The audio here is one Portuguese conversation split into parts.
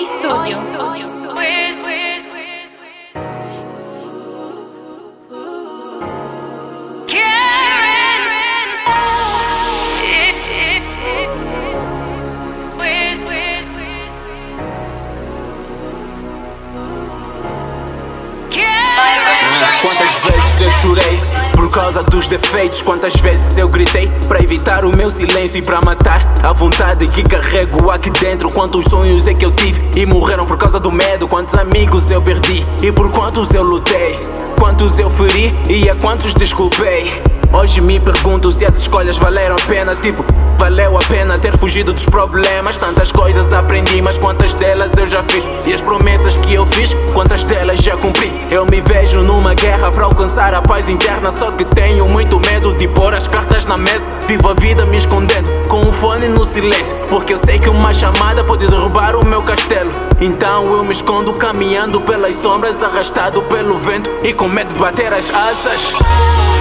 Oi Studio. Quantas vezes eu chorei por causa dos defeitos? Quantas vezes eu gritei para evitar o meu silêncio e para matar a vontade que carrego aqui dentro? Quantos sonhos é que eu tive e morreram por causa do medo? Quantos amigos eu perdi e por quantos eu lutei? Quantos eu feri e a quantos desculpei? Hoje me pergunto se as escolhas valeram a pena. Tipo, valeu a pena ter fugido dos problemas. Tantas coisas aprendi, mas quantas delas eu já fiz? E as promessas que eu fiz, quantas delas já cumpri? Eu me vejo numa guerra para alcançar a paz interna. Só que tenho muito medo de pôr as cartas na mesa. Vivo a vida me escondendo, com o fone no silêncio. Porque eu sei que uma chamada pode derrubar o meu castelo. Então eu me escondo caminhando pelas sombras, arrastado pelo vento e com medo de bater as asas.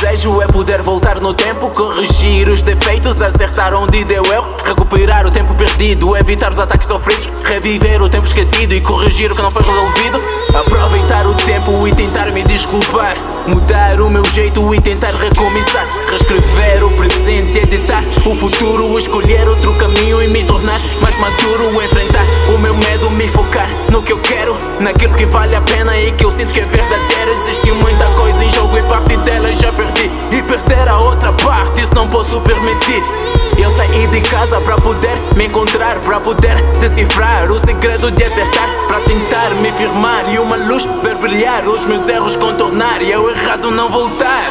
Desejo é poder voltar no tempo, corrigir os defeitos, acertar onde deu erro, recuperar o tempo perdido, evitar os ataques sofridos, reviver o tempo esquecido e corrigir o que não foi resolvido. Aproveitar o tempo e tentar me desculpar, mudar o meu jeito e tentar recomeçar, reescrever o presente, editar o futuro, escolher outro caminho e me tornar mais maduro, enfrentar o meu medo, me focar no que eu quero, naquilo que vale a pena e que eu sinto que é verdadeiro. Existe muita coisa jogo e parte dela já perdi. E perder a outra parte, isso não posso permitir. Eu saí de casa para poder me encontrar, para poder decifrar o segredo de acertar, para tentar me firmar e uma luz ver brilhar, os meus erros contornar e ao errado não voltar.